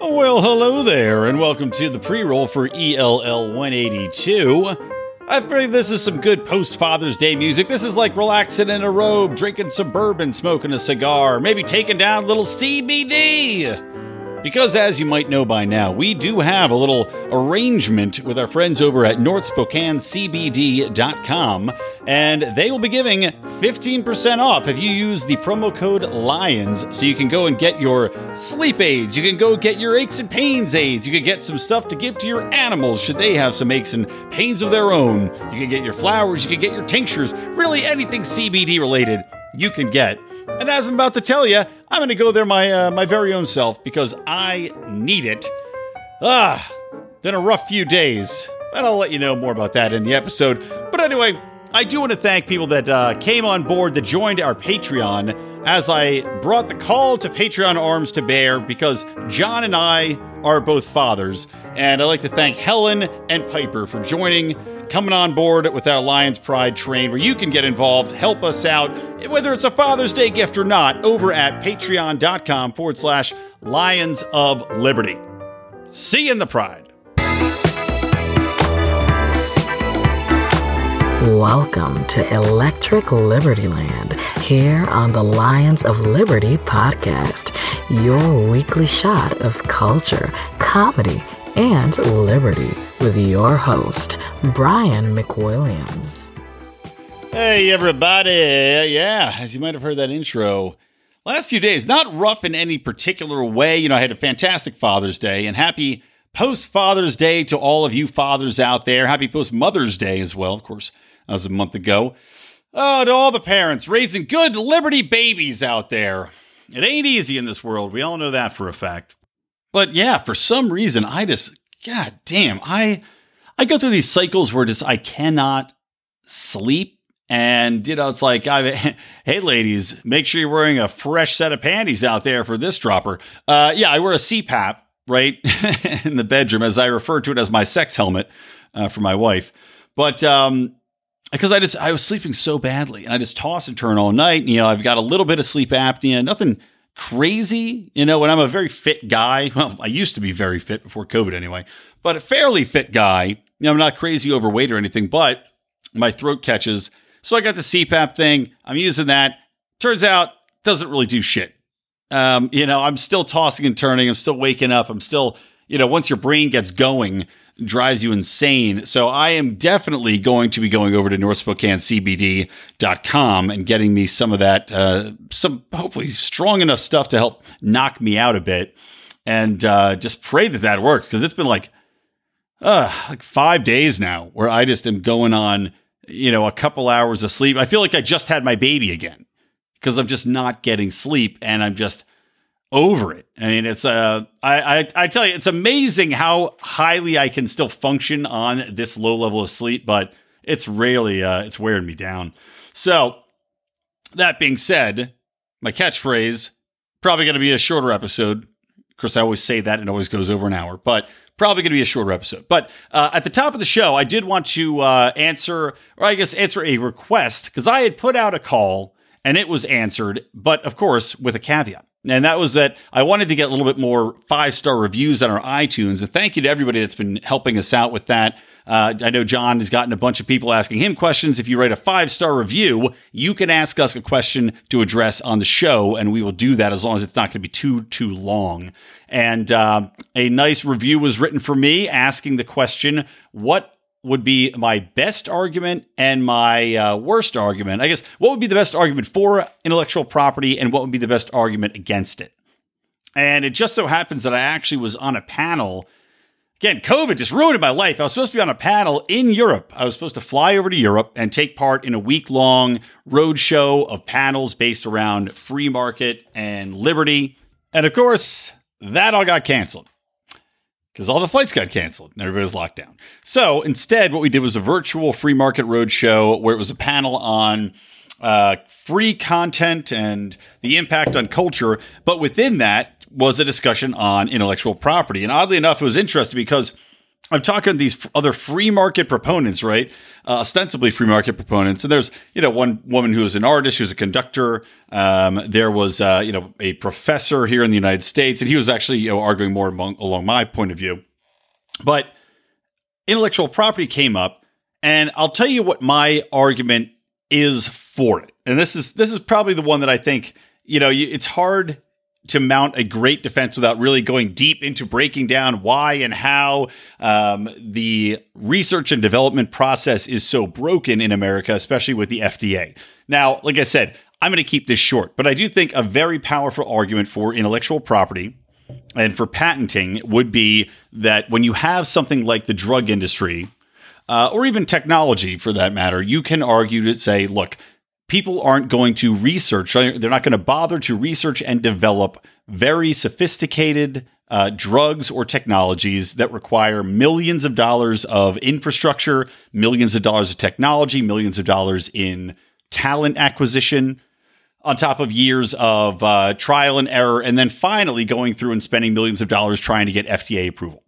Well, hello there, and welcome to the pre roll for ELL 182. I think this is some good post Father's Day music. This is like relaxing in a robe, drinking some bourbon, smoking a cigar, maybe taking down a little CBD. Because, as you might know by now, we do have a little arrangement with our friends over at NorthSpokaneCBD.com, and they will be giving 15% off if you use the promo code LIONS. So you can go and get your sleep aids, you can go get your aches and pains aids, you can get some stuff to give to your animals should they have some aches and pains of their own. You can get your flowers, you can get your tinctures, really anything CBD related you can get. And as I'm about to tell you, I'm going to go there my uh, my very own self because I need it. Ah, been a rough few days, and I'll let you know more about that in the episode. But anyway, I do want to thank people that uh, came on board that joined our Patreon as I brought the call to Patreon arms to bear because John and I are both fathers, and I'd like to thank Helen and Piper for joining coming on board with our Lions Pride train where you can get involved, help us out, whether it's a Father's Day gift or not, over at patreon.com forward slash Lions of Liberty. See you in the Pride. Welcome to Electric Liberty Land here on the Lions of Liberty podcast, your weekly shot of culture, comedy, and liberty with your host, Brian McWilliams. Hey, everybody. Yeah, as you might have heard that intro, last few days, not rough in any particular way. You know, I had a fantastic Father's Day and happy post Father's Day to all of you fathers out there. Happy post Mother's Day as well, of course. That was a month ago. Oh, to all the parents raising good Liberty babies out there. It ain't easy in this world. We all know that for a fact. But yeah, for some reason, I just, god damn, I, I go through these cycles where just I cannot sleep. And you know, it's like, I, hey, ladies, make sure you're wearing a fresh set of panties out there for this dropper. Uh, yeah, I wear a CPAP right in the bedroom, as I refer to it as my sex helmet uh, for my wife. But um, because I just I was sleeping so badly and I just toss and turn all night. And, you know, I've got a little bit of sleep apnea, nothing crazy, you know, and I'm a very fit guy. Well, I used to be very fit before COVID anyway, but a fairly fit guy. You know, I'm not crazy overweight or anything, but my throat catches. So I got the CPAP thing. I'm using that. Turns out doesn't really do shit. Um, you know, I'm still tossing and turning. I'm still waking up. I'm still, you know, once your brain gets going, drives you insane. So I am definitely going to be going over to northspokanecbd.com and getting me some of that, uh, some hopefully strong enough stuff to help knock me out a bit and uh, just pray that that works because it's been like, uh, like five days now where I just am going on, you know, a couple hours of sleep. I feel like I just had my baby again because I'm just not getting sleep and I'm just over it. I mean, it's uh, I, I tell you, it's amazing how highly I can still function on this low level of sleep, but it's really uh, it's wearing me down. So that being said, my catchphrase probably going to be a shorter episode. Of course, I always say that and it always goes over an hour, but probably going to be a shorter episode. But uh, at the top of the show, I did want to uh, answer, or I guess answer a request because I had put out a call and it was answered, but of course with a caveat. And that was that I wanted to get a little bit more five star reviews on our iTunes. And thank you to everybody that's been helping us out with that. Uh, I know John has gotten a bunch of people asking him questions. If you write a five star review, you can ask us a question to address on the show, and we will do that as long as it's not going to be too, too long. And uh, a nice review was written for me asking the question What would be my best argument and my uh, worst argument. I guess what would be the best argument for intellectual property and what would be the best argument against it. And it just so happens that I actually was on a panel. Again, COVID just ruined my life. I was supposed to be on a panel in Europe. I was supposed to fly over to Europe and take part in a week long roadshow of panels based around free market and liberty. And of course, that all got canceled because all the flights got canceled and everybody was locked down. So instead, what we did was a virtual free market roadshow where it was a panel on uh, free content and the impact on culture. But within that was a discussion on intellectual property. And oddly enough, it was interesting because I'm talking to these other free market proponents, right? Uh, ostensibly free market proponents. And there's, you know, one woman who was an artist, who's a conductor. Um, there was, uh, you know, a professor here in the United States, and he was actually, you know, arguing more among, along my point of view. But intellectual property came up, and I'll tell you what my argument is for it. And this is this is probably the one that I think, you know, it's hard to mount a great defense without really going deep into breaking down why and how um, the research and development process is so broken in America, especially with the FDA. Now, like I said, I'm going to keep this short, but I do think a very powerful argument for intellectual property and for patenting would be that when you have something like the drug industry, uh, or even technology for that matter, you can argue to say, look, people aren't going to research, they're not going to bother to research and develop very sophisticated uh, drugs or technologies that require millions of dollars of infrastructure, millions of dollars of technology, millions of dollars in talent acquisition, on top of years of uh, trial and error, and then finally going through and spending millions of dollars trying to get FDA approval.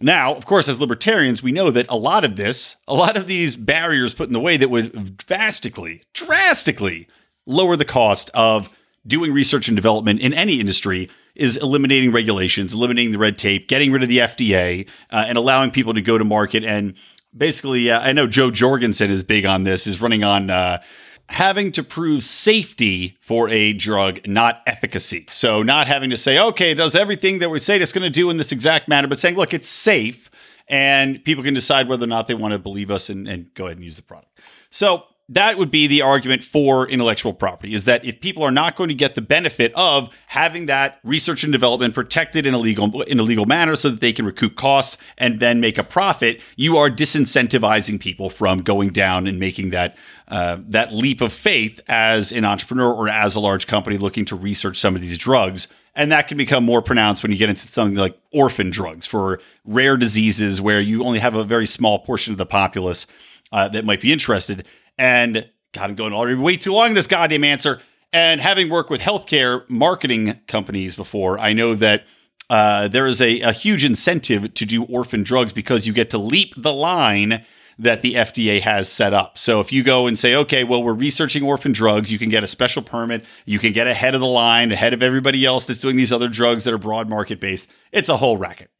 Now, of course, as libertarians, we know that a lot of this, a lot of these barriers put in the way that would drastically, drastically lower the cost of doing research and development in any industry is eliminating regulations, eliminating the red tape, getting rid of the FDA, uh, and allowing people to go to market. And basically, uh, I know Jo Jorgensen is big on this, is running on uh, having to prove safety for a drug, not efficacy. So, not having to say, okay, it does everything that we say it's going to do in this exact manner, but saying, look, it's safe, and people can decide whether or not they want to believe us and, and go ahead and use the product. So, that would be the argument for intellectual property is that if people are not going to get the benefit of having that research and development protected in a legal in a legal manner so that they can recoup costs and then make a profit you are disincentivizing people from going down and making that uh, that leap of faith as an entrepreneur or as a large company looking to research some of these drugs. And that can become more pronounced when you get into something like orphan drugs for rare diseases where you only have a very small portion of the populace uh, that might be interested and God, I'm going already way too long this goddamn answer. And having worked with healthcare marketing companies before, I know that uh, there is a, a huge incentive to do orphan drugs because you get to leap the line that the FDA has set up. So if you go and say, okay, well, we're researching orphan drugs, you can get a special permit, you can get ahead of the line, ahead of everybody else that's doing these other drugs that are broad market based. It's a whole racket.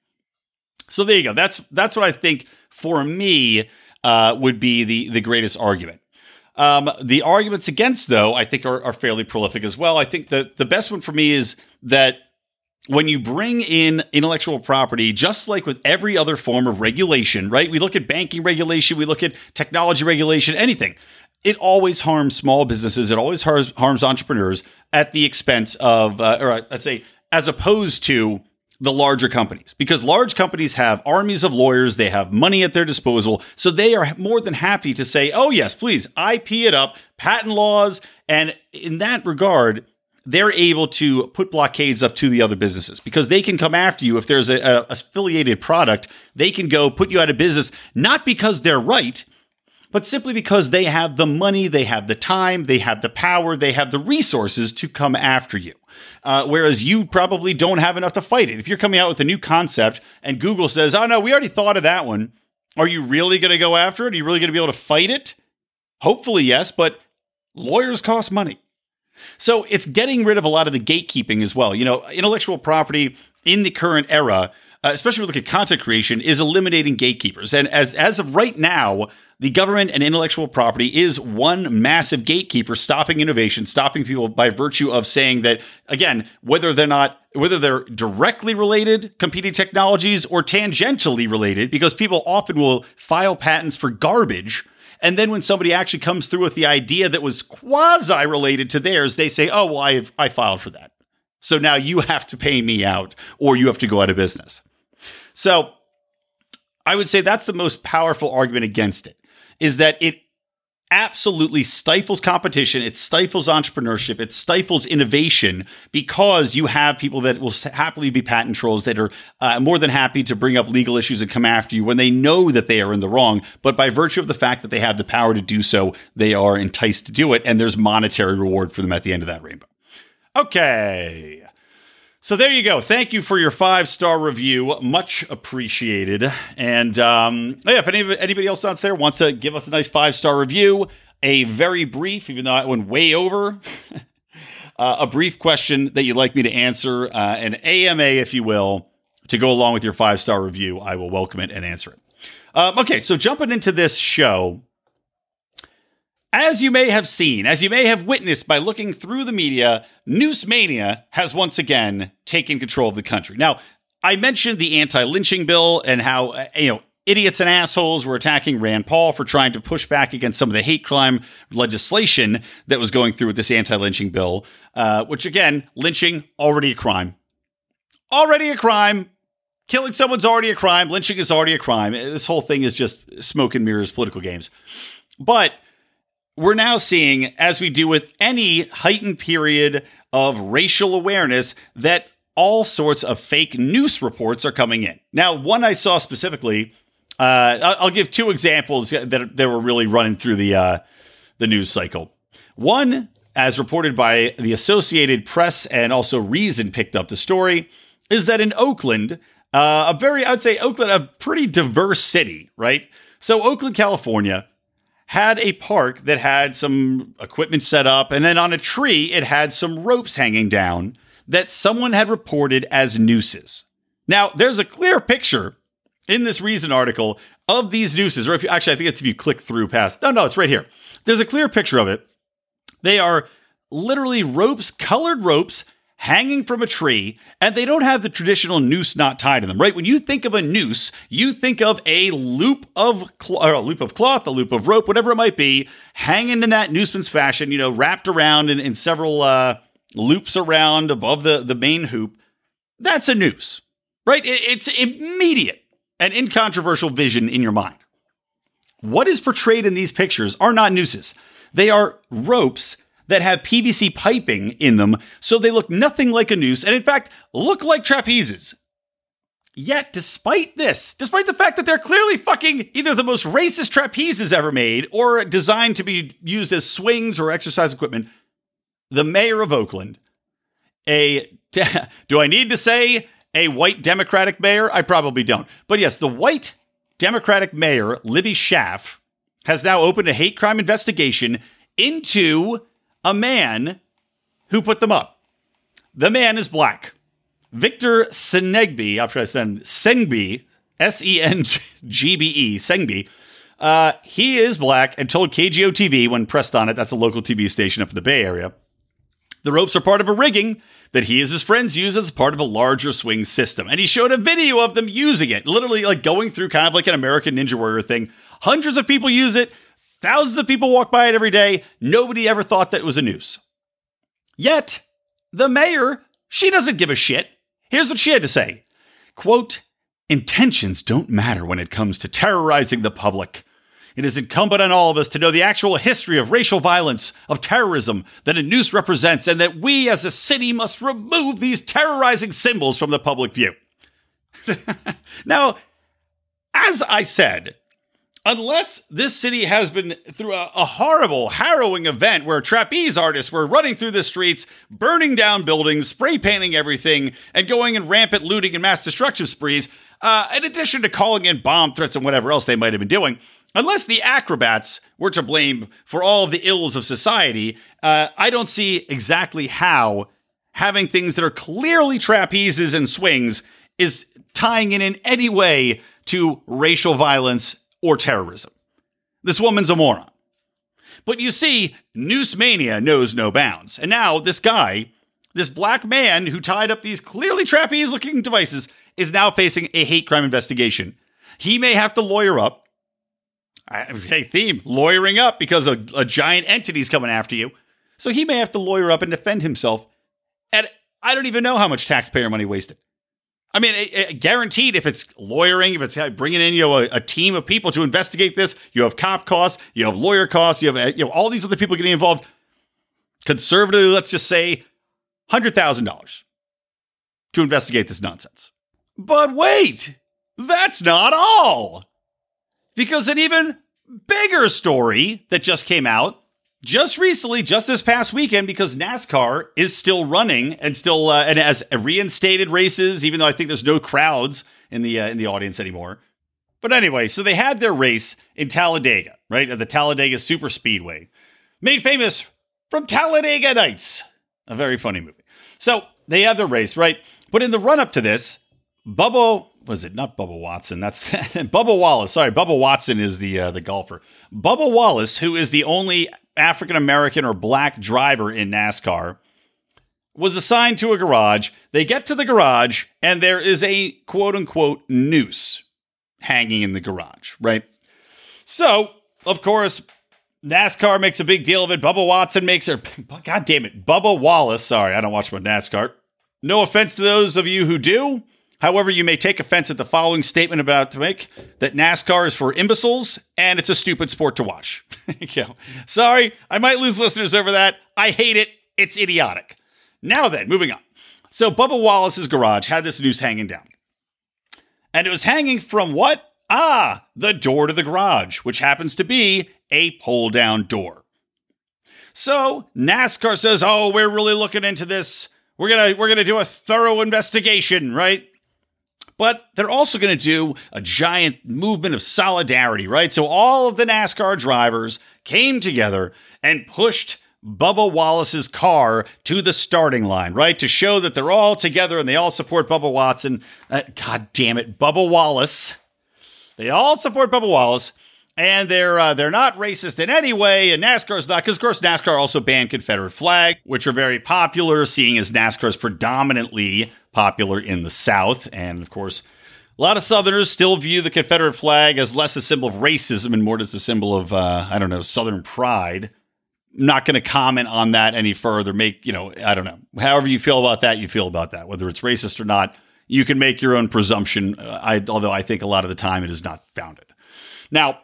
So there you go. That's that's what I think for me uh, would be the the greatest argument. Um, the arguments against, though, I think are, are fairly prolific as well. I think that the best one for me is that when you bring in intellectual property, just like with every other form of regulation, right? We look at banking regulation, we look at technology regulation, anything. It always harms small businesses. It always harms, harms entrepreneurs at the expense of, uh, or let's say, as opposed to the larger companies because large companies have armies of lawyers, they have money at their disposal. So they are more than happy to say, oh, yes, please, IP it up, patent laws. And in that regard, they're able to put blockades up to the other businesses because they can come after you if there's a, a affiliated product. They can go put you out of business, not because they're right, but simply because they have the money, they have the time, they have the power, they have the resources to come after you. Uh, whereas you probably don't have enough to fight it. If you're coming out with a new concept and Google says, oh no, we already thought of that one, are you really going to go after it? Are you really going to be able to fight it? Hopefully, yes, but lawyers cost money. So it's getting rid of a lot of the gatekeeping as well. You know, intellectual property in the current era, uh, especially when we look at content creation, is eliminating gatekeepers. And as as of right now, the government and intellectual property is one massive gatekeeper stopping innovation, stopping people by virtue of saying that, again, whether they're not, whether they're directly related competing technologies or tangentially related, because people often will file patents for garbage. And then when somebody actually comes through with the idea that was quasi related to theirs, they say, oh, well, I, I filed for that. So now you have to pay me out or you have to go out of business. So I would say that's the most powerful argument against it is that it absolutely stifles competition. It stifles entrepreneurship. It stifles innovation because you have people that will happily be patent trolls that are uh, more than happy to bring up legal issues and come after you when they know that they are in the wrong. But by virtue of the fact that they have the power to do so, they are enticed to do it. And there's monetary reward for them at the end of that rainbow. Okay. So there you go. Thank you for your five star review. Much appreciated. And um, yeah, if any, anybody else out there wants to give us a nice five star review, a very brief, even though I went way over, uh, a brief question that you'd like me to answer, uh, an AMA, if you will, to go along with your five star review, I will welcome it and answer it. Um, okay, so jumping into this show, as you may have seen, as you may have witnessed by looking through the media, Noose Mania has once again taken control of the country. Now, I mentioned the anti lynching bill and how, uh, you know, idiots and assholes were attacking Rand Paul for trying to push back against some of the hate crime legislation that was going through with this anti lynching bill, uh, which again, lynching, already a crime. Already a crime. Killing someone's already a crime. Lynching is already a crime. This whole thing is just smoke and mirrors political games. But we're now seeing, as we do with any heightened period of racial awareness, that all sorts of fake news reports are coming in. Now, one I saw specifically, uh, I'll give two examples that, that were really running through the uh, the news cycle. One, as reported by the Associated Press and also Reason, picked up the story, is that in Oakland, uh, a very, I'd say Oakland, a pretty diverse city, right? So, Oakland, California, had a park that had some equipment set up, and then on a tree, it had some ropes hanging down that someone had reported as nooses. Now, there's a clear picture in this Reason article of these nooses, or if you actually, I think it's if you click through past, no, no, it's right here. There's a clear picture of it. They are literally ropes, colored ropes hanging from a tree, and they don't have the traditional noose knot tied to them, right? When you think of a noose, you think of a loop of cl- a loop of cloth, a loop of rope, whatever it might be, hanging in that nooseman's fashion, you know, wrapped around in, in several uh, loops around above the, the main hoop. That's a noose, right? It, it's immediate and incontroversial vision in your mind. What is portrayed in these pictures are not nooses. They are ropes that have PVC piping in them, so they look nothing like a noose, and in fact, look like trapezes. Yet, despite this, despite the fact that they're clearly fucking either the most racist trapezes ever made or designed to be used as swings or exercise equipment, the mayor of Oakland, a do I need to say a white Democratic mayor? I probably don't. But yes, the white Democratic mayor, Libby Schaaf, has now opened a hate crime investigation into a man who put them up. The man is black. Victor Senegbi, I'll try to send Sengbe, S E N G B E. Uh, he is black and told KGO TV when pressed on it, that's a local TV station up in the Bay Area, the ropes are part of a rigging that he and his friends use as part of a larger swing system. And he showed a video of them using it, literally like going through kind of like an American Ninja Warrior thing. Hundreds of people use it. Thousands of people walk by it every day. Nobody ever thought that it was a noose. Yet, the mayor, she doesn't give a shit. Here's what she had to say Quote, intentions don't matter when it comes to terrorizing the public. It is incumbent on all of us to know the actual history of racial violence, of terrorism that a noose represents, and that we as a city must remove these terrorizing symbols from the public view. now, as I said, unless this city has been through a, a, horrible, harrowing event where trapeze artists were running through the streets, burning down buildings, spray painting everything, and going in rampant looting and mass destruction sprees, uh, in addition to calling in bomb threats and whatever else they might have been doing, unless the acrobats were to blame for all of the ills of society, uh, I don't see exactly how having things that are clearly trapezes and swings is tying in in any way to racial violence or terrorism. This woman's a moron. But you see, Noose Mania knows no bounds. And now this guy, this black man who tied up these clearly trapeze looking devices, is now facing a hate crime investigation. He may have to lawyer up. Hey, theme, lawyering up because a, a giant entity's coming after you. So he may have to lawyer up and defend himself. And I don't even know how much taxpayer money wasted. I mean, it, it, guaranteed if it's lawyering, if it's bringing in you know a, a, team of people to investigate this, you have cop costs, you have lawyer costs, you have you know all these other people getting involved. Conservatively, let's just say hundred thousand dollars to investigate this nonsense. But wait, that's not all, because an even bigger story that just came out just recently, just this past weekend, because NASCAR is still running and still uh, and has reinstated races, even though I think there's no crowds in the uh, in the audience anymore. But anyway, so they had their race in Talladega, right at the Talladega Super Speedway, made famous from Talladega Nights, a very funny movie. So they have their race, right? But in the run up to this, Bubba was it not Bubba Watson? That's Bubba Wallace. Sorry, Bubba Watson is the uh, the golfer. Bubba Wallace, who is the only African American or black driver in NASCAR, was assigned to a garage. They get to the garage and there is a quote unquote noose hanging in the garage, right? So, of course, NASCAR makes a big deal of it. Bubba Watson makes her, God damn it, Bubba Wallace. Sorry, I don't watch my NASCAR. No offense to those of you who do. However, you may take offense at the following statement about to make that NASCAR is for imbeciles and it's a stupid sport to watch. Sorry, I might lose listeners over that. I hate it. It's idiotic. Now then, moving on. So Bubba Wallace's garage had this noose hanging down. And it was hanging from what? Ah, the door to the garage, which happens to be a pull down door. So NASCAR says, "Oh, we're really looking into this. We're to we're to do a thorough investigation, right?" But they're also going to do a giant movement of solidarity, right? So all of the NASCAR drivers came together and pushed Bubba Wallace's car to the starting line, right? To show that they're all together and they all support Bubba Watson. Uh, God damn it, Bubba Wallace. They all support Bubba Wallace and they're uh, they're not racist in any way, and NASCAR's not because of course NASCAR also banned Confederate flag, which are very popular, seeing as NASCAR is predominantly popular in the South, and of course. A lot of Southerners still view the Confederate flag as less a symbol of racism and more as a symbol of, uh, I don't know, Southern pride. I'm not going to comment on that any further. Make, you know, I don't know. However you feel about that, you feel about that. Whether it's racist or not, you can make your own presumption. Uh, I, although I think a lot of the time it is not founded. Now,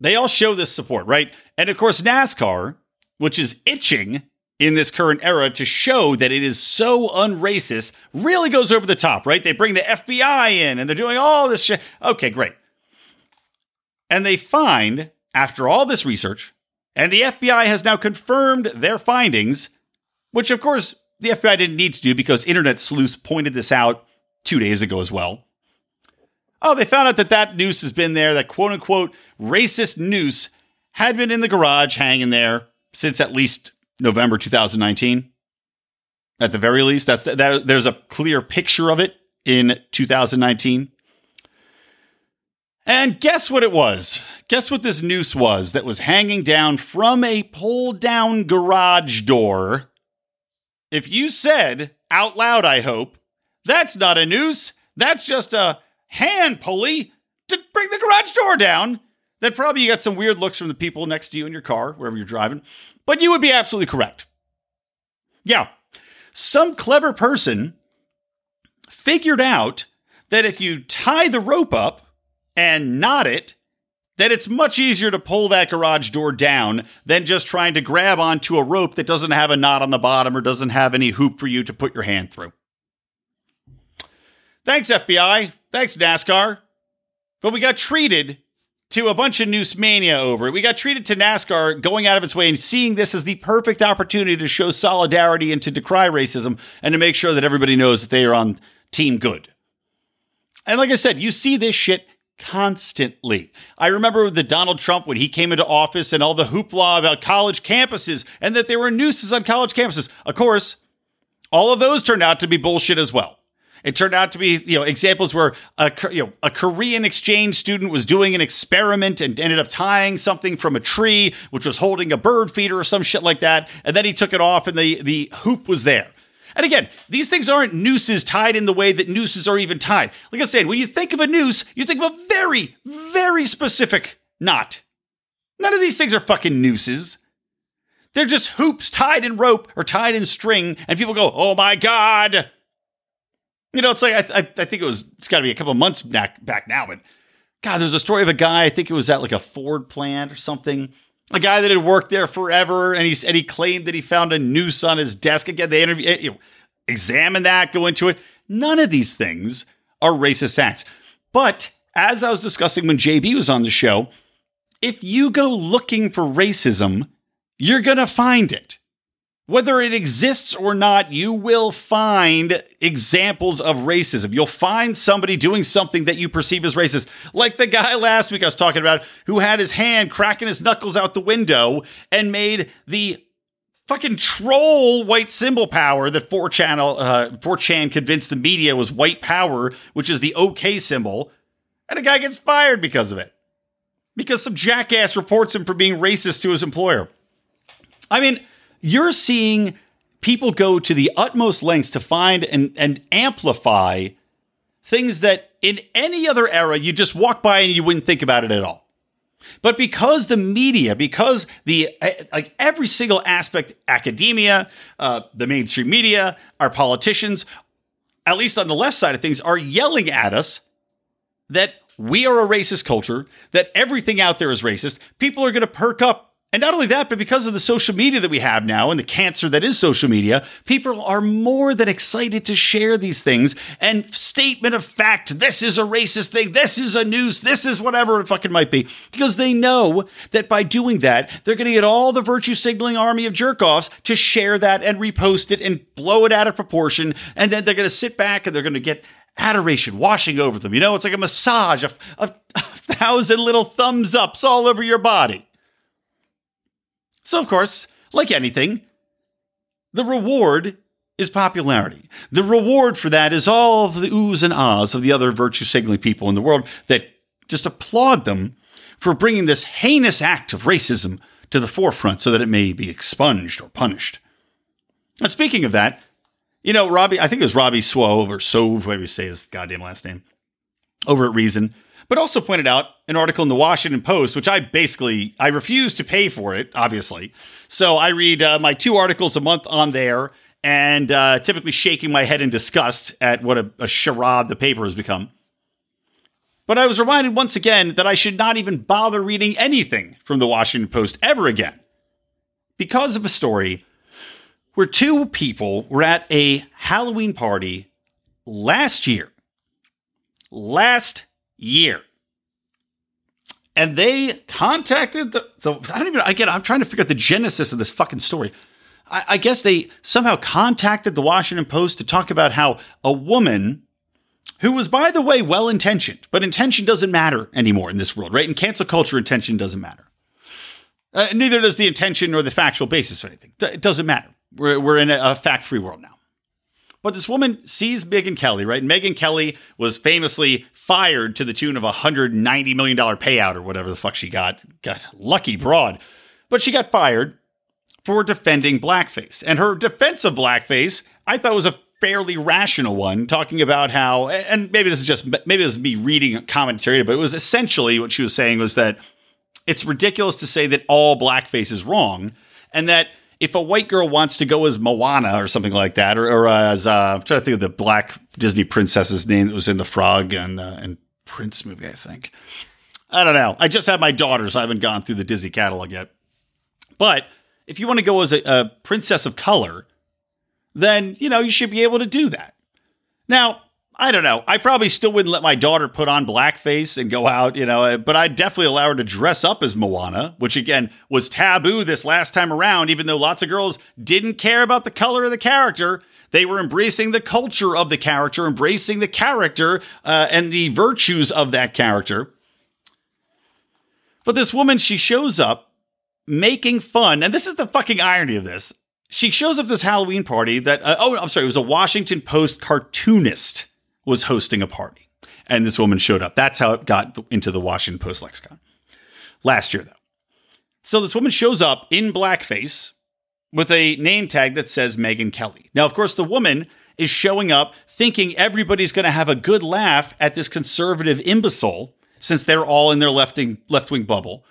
they all show this support, right? And of course, NASCAR, which is itching in this current era to show that it is so unracist, really goes over the top, right? They bring the FBI in and they're doing all this shit. Okay, great. And they find, after all this research, and the FBI has now confirmed their findings, which of course the FBI didn't need to do because internet sleuths pointed this out two days ago as well. Oh, they found out that that noose has been there, that quote unquote racist noose had been in the garage hanging there since at least November 2019. At the very least, that's that, there's a clear picture of it in 2019. And guess what it was? Guess what this noose was that was hanging down from a pull down garage door? If you said out loud, I hope, that's not a noose, that's just a hand pulley to bring the garage door down, then probably you got some weird looks from the people next to you in your car, wherever you're driving. But you would be absolutely correct. Yeah, some clever person figured out that if you tie the rope up and knot it, that it's much easier to pull that garage door down than just trying to grab onto a rope that doesn't have a knot on the bottom or doesn't have any hoop for you to put your hand through. Thanks, FBI. Thanks, NASCAR. But we got treated to a bunch of noose mania over it. We got treated to NASCAR going out of its way and seeing this as the perfect opportunity to show solidarity and to decry racism and to make sure that everybody knows that they are on team good. And like I said, you see this shit constantly. I remember the Donald Trump when he came into office and all the hoopla about college campuses and that there were nooses on college campuses. Of course, all of those turned out to be bullshit as well. It turned out to be, you know, examples where a you know a Korean exchange student was doing an experiment and ended up tying something from a tree, which was holding a bird feeder or some shit like that, and then he took it off, and the the hoop was there. And again, these things aren't nooses tied in the way that nooses are even tied. Like I said, when you think of a noose, you think of a very, very specific knot. None of these things are fucking nooses. They're just hoops tied in rope or tied in string, and people go, "Oh my god!" You know, it's like I, I, I think it was it's got to be a couple months back back now, but God, there's a story of a guy. I think it was at like a Ford plant or something. A guy that had worked there forever, and he and he claimed that he found a noose on his desk. Again, they interview, eh, you know, examine that, go into it. None of these things are racist acts. But as I was discussing when JB was on the show, if you go looking for racism, you're to find it. Whether it exists or not, you will find examples of racism. You'll find somebody doing something that you perceive as racist, like the guy last week I was talking about who had his hand cracking his knuckles out the window and made the fucking troll white symbol power that 4chan, uh, 4chan convinced the media was white power, which is the OK symbol, and a guy gets fired because of it. Because some jackass reports him for being racist to his employer. I mean, you're seeing people go to the utmost lengths to find and, and amplify things that in any other era you just walk by and you wouldn't think about it at all. But because the media, because the eh, like every single aspect, academia, uh, the mainstream media, our politicians, at least on the left side of things, are yelling at us that we are a racist culture, that everything out there is racist, people are going to perk up and not only that, but because of the social media that we have now and the cancer that is social media, people are more than excited to share these things and statement of fact, this is a racist thing, this is a news, this is whatever it fucking might be. Because they know that by doing that, they're going to get all the virtue signaling army of jerk offs to share that and repost it and blow it out of proportion. And then they're going to sit back and they're going to get adoration washing over them. You know, it's like a massage, a, a thousand little thumbs ups all over your body. So, of course, like anything, the reward is popularity. The reward for that is all of the oohs and ahs of the other virtue signaling people in the world that just applaud them for bringing this heinous act of racism to the forefront so that it may be expunged or punished. Speaking of that, you know, Robbie, I think it was Robbie Swo or Sove, whatever you say his goddamn last name, over at Reason, but also pointed out an article in the Washington Post, which I basically I refuse to pay for it, obviously. So I read uh, my two articles a month on there, and uh, typically shaking my head in disgust at what a, a charade the paper has become. But I was reminded once again that I should not even bother reading anything from the Washington Post ever again because of a story where two people were at a Halloween party last year. Last year. And they contacted the, the I don't even, again, I'm trying to figure out the genesis of this fucking story. I, I guess they somehow contacted the Washington Post to talk about how a woman who was, by the way, well intentioned, but intention doesn't matter anymore in this world, right? In cancel culture, intention doesn't matter. Uh, neither does the intention or the factual basis or anything. It doesn't matter. We're, we're in a, a fact free world now. But this woman sees Megyn Kelly, right? Megyn Kelly was famously fired to the tune of a $190 million payout or whatever the fuck she got. Got lucky broad. But she got fired for defending blackface. And her defense of blackface, I thought was a fairly rational one, talking about how, and maybe this is just, maybe this is me reading commentary, but it was essentially what she was saying was that it's ridiculous to say that all blackface is wrong and that if a white girl wants to go as Moana or something like that, or, or as uh, I'm trying to think of the black Disney princess's name that was in the Frog and uh, and Prince movie, I think. I don't know. I just had my daughters. I haven't gone through the Disney catalog yet. But if you want to go as a, a princess of color, then you know you should be able to do that. Now, I don't know. I probably still wouldn't let my daughter put on blackface and go out, you know, but I'd definitely allow her to dress up as Moana, which again was taboo this last time around, even though lots of girls didn't care about the color of the character. They were embracing the culture of the character, embracing the character uh, and the virtues of that character. But this woman, she shows up making fun, and this is the fucking irony of this. She shows up this Halloween party that, uh, oh, I'm sorry, it was a Washington Post cartoonist was hosting a party. And this woman showed up. That's how it got into the Washington Post lexicon. Last year, though. So this woman shows up in blackface with a name tag that says Megyn Kelly. Now, of course, the woman is showing up thinking everybody's going to have a good laugh at this conservative imbecile since they're all in their left wing bubble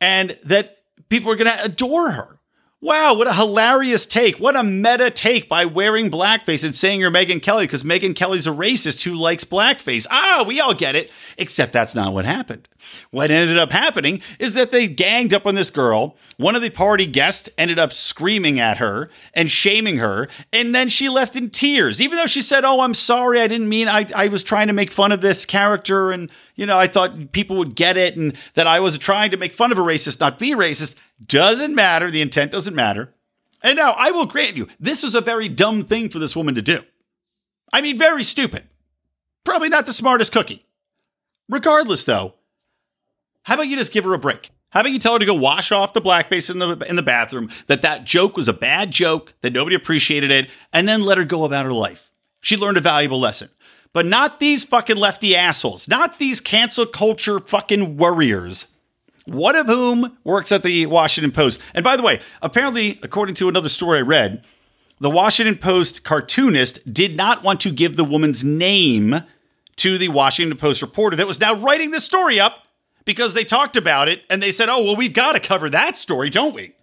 and that people are going to adore her. Wow, what a hilarious take. What a meta take by wearing blackface and saying you're Megyn Kelly because Megyn Kelly's a racist who likes blackface. Ah, we all get it. Except that's not what happened. What ended up happening is that they ganged up on this girl. One of the party guests ended up screaming at her and shaming her. And then she left in tears, even though she said, Oh, I'm sorry. I didn't mean, I, I was trying to make fun of this character. And, you know, I thought people would get it and that I was trying to make fun of a racist, not be racist Doesn't matter. The intent doesn't matter. And now I will grant you, this was a very dumb thing for this woman to do. I mean, very stupid. Probably not the smartest cookie. Regardless, though, how about you just give her a break? How about you tell her to go wash off the blackface in the in the bathroom? That that joke was a bad joke, that nobody appreciated it, and then let her go about her life. She learned a valuable lesson. But not these fucking lefty assholes, not these cancel culture fucking warriors. One of whom works at the Washington Post. And by the way, apparently, according to another story I read, the Washington Post cartoonist did not want to give the woman's name to the Washington Post reporter that was now writing this story up because they talked about it and they said, oh, well, we've got to cover that story, don't we?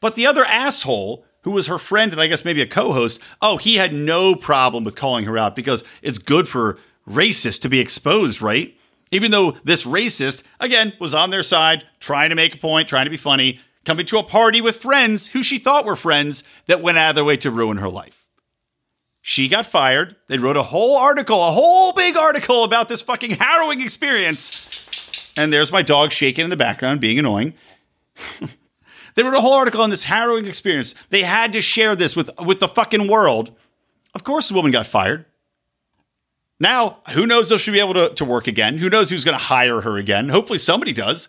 But the other asshole, who was her friend and I guess maybe a co host, oh, he had no problem with calling her out because it's good for racists to be exposed, right? Even though this racist, again, was on their side, trying to make a point, trying to be funny, coming to a party with friends who she thought were friends that went out of their way to ruin her life. She got fired. They wrote a whole article, a whole big article about this fucking harrowing experience and there's my dog shaking in the background, being annoying. they wrote a whole article on this harrowing experience. They had to share this with, with the fucking world. Of course, the woman got fired. Now, who knows if she'll be able to, to work again? Who knows who's going to hire her again? Hopefully, somebody does.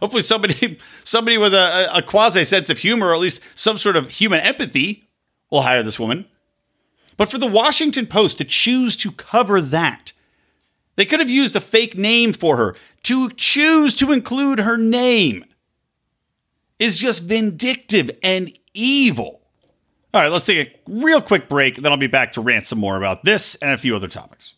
Hopefully, somebody somebody with a, a quasi sense of humor, or at least some sort of human empathy, will hire this woman. But for the Washington Post to choose to cover that, they could have used a fake name for her to choose to include her name is just vindictive and evil. All right, let's take a real quick break, then I'll be back to rant some more about this and a few other topics.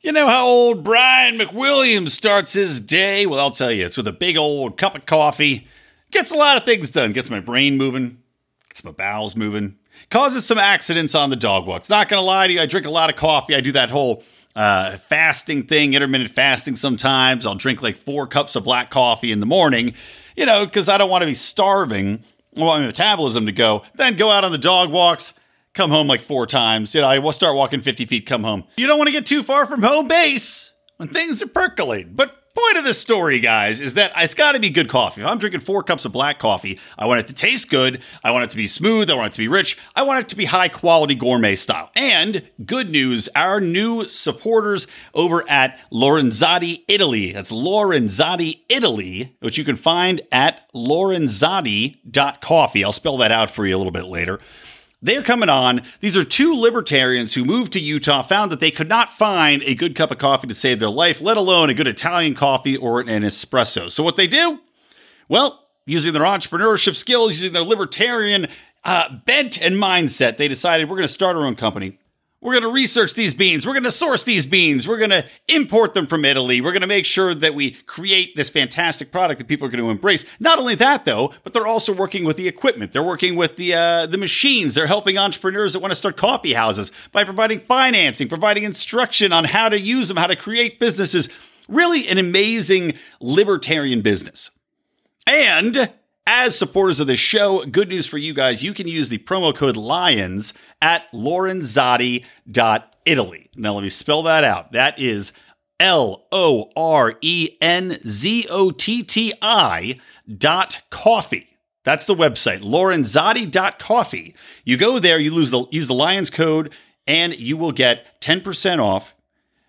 You know how old Brian McWilliams starts his day? Well, I'll tell you, it's with a big old cup of coffee. Gets a lot of things done, gets my brain moving, gets my bowels moving, causes some accidents on the dog walks. Not gonna lie to you, I drink a lot of coffee. I do that whole uh, fasting thing, intermittent fasting sometimes. I'll drink like four cups of black coffee in the morning, you know, because I don't want to be starving. I want my metabolism to go. Then go out on the dog walks, come home like four times. You know, I will start walking 50 feet, come home. You don't want to get too far from home base when things are percolating. But point of this story, guys, is that it's got to be good coffee. If I'm drinking four cups of black coffee, I want it to taste good. I want it to be smooth. I want it to be rich. I want it to be high quality gourmet style. And good news, our new supporters over at Lorenzotti Italy. That's Lorenzotti Italy, which you can find at lorenzotti.coffee. I'll spell that out for you a little bit later. They're coming on. These are two libertarians who moved to Utah, found that they could not find a good cup of coffee to save their life, let alone a good Italian coffee or an espresso. So, what they do? Well, using their entrepreneurship skills, using their libertarian uh, bent and mindset, they decided we're going to start our own company. We're going to research these beans. We're going to source these beans. We're going to import them from Italy. We're going to make sure that we create this fantastic product that people are going to embrace. Not only that, though, but they're also working with the equipment. They're working with the uh, the machines. They're helping entrepreneurs that want to start coffee houses by providing financing, providing instruction on how to use them, how to create businesses. Really, an amazing libertarian business. And as supporters of this show, good news for you guys. You can use the promo code LIONS at lorenzotti.italy. Now, let me spell that out. That is L O R E N Z O T T I dot coffee. That's the website, lorenzotti.coffee. You go there, you lose the, use the Lions code, and you will get 10% off.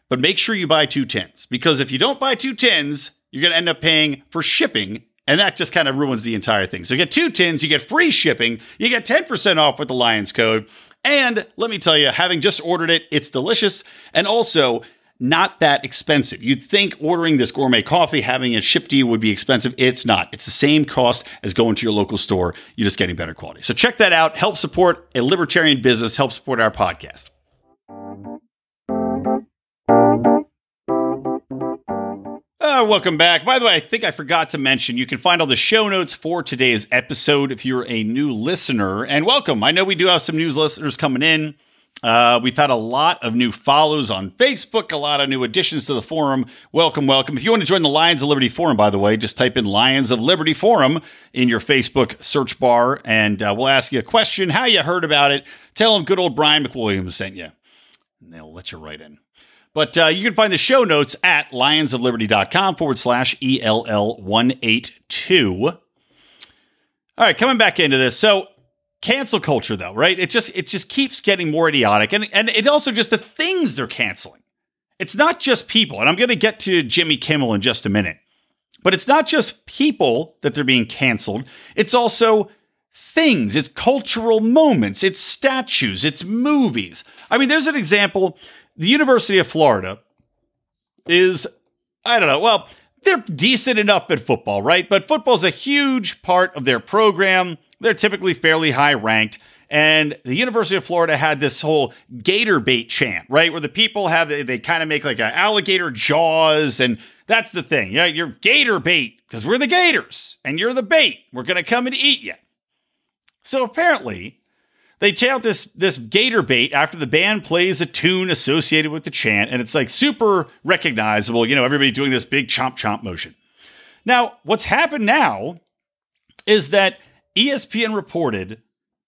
But make sure you buy two tins because if you don't buy two tins, you're going to end up paying for shipping and that just kind of ruins the entire thing. So you get two tins, you get free shipping, you get 10% off with the Lions code. And let me tell you, having just ordered it, it's delicious and also not that expensive. You'd think ordering this gourmet coffee, having it shipped to you would be expensive. It's not. It's the same cost as going to your local store. You're just getting better quality. So check that out. Help support a libertarian business, help support our podcast. Uh, welcome back. By the way, I think I forgot to mention you can find all the show notes for today's episode if you're a new listener. And welcome. I know we do have some news listeners coming in. Uh, we've had a lot of new follows on Facebook, a lot of new additions to the forum. Welcome, welcome. If you want to join the Lions of Liberty Forum, by the way, just type in Lions of Liberty Forum in your Facebook search bar, and uh, we'll ask you a question, how you heard about it. Tell them good old Brian McWilliams sent you, and they'll let you right in. But uh, you can find the show notes at lionsofliberty.com forward slash ELL182. All right, coming back into this. So cancel culture though, right? It just it just keeps getting more idiotic. And and it also just the things they're canceling. It's not just people, and I'm gonna get to Jimmy Kimmel in just a minute. But it's not just people that they're being canceled, it's also things, it's cultural moments, it's statues, it's movies. I mean, there's an example. The University of Florida is, I don't know, well, they're decent enough at football, right? But football's a huge part of their program. They're typically fairly high ranked. And the University of Florida had this whole gator bait chant, right? Where the people have, they, they kind of make like an alligator jaws. And that's the thing. Know, you're gator bait because we're the gators and you're the bait. We're going to come and eat you. So apparently, they chant this this gator bait after the band plays a tune associated with the chant, and it's like super recognizable. You know, everybody doing this big chomp chomp motion. Now, what's happened now is that ESPN reported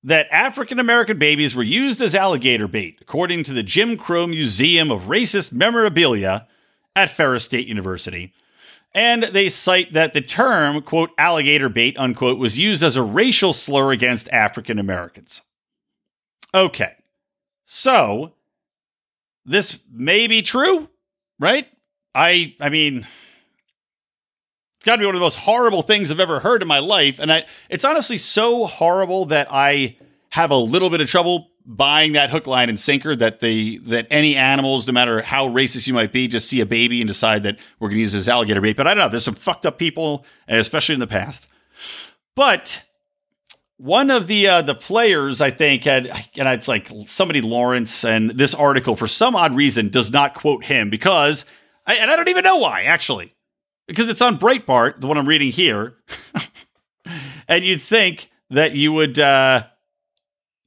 that African American babies were used as alligator bait, according to the Jim Crow Museum of Racist Memorabilia at Ferris State University. And they cite that the term, quote, alligator bait, unquote, was used as a racial slur against African Americans. Okay. So this may be true, right? I I mean it's got to be one of the most horrible things I've ever heard in my life and I it's honestly so horrible that I have a little bit of trouble buying that hook line and sinker that they that any animals no matter how racist you might be just see a baby and decide that we're to use this alligator bait but i don't know there's some fucked up people especially in the past but one of the uh, the players i think had and it's like somebody lawrence and this article for some odd reason does not quote him because and i don't even know why actually because it's on breitbart the one i'm reading here and you'd think that you would uh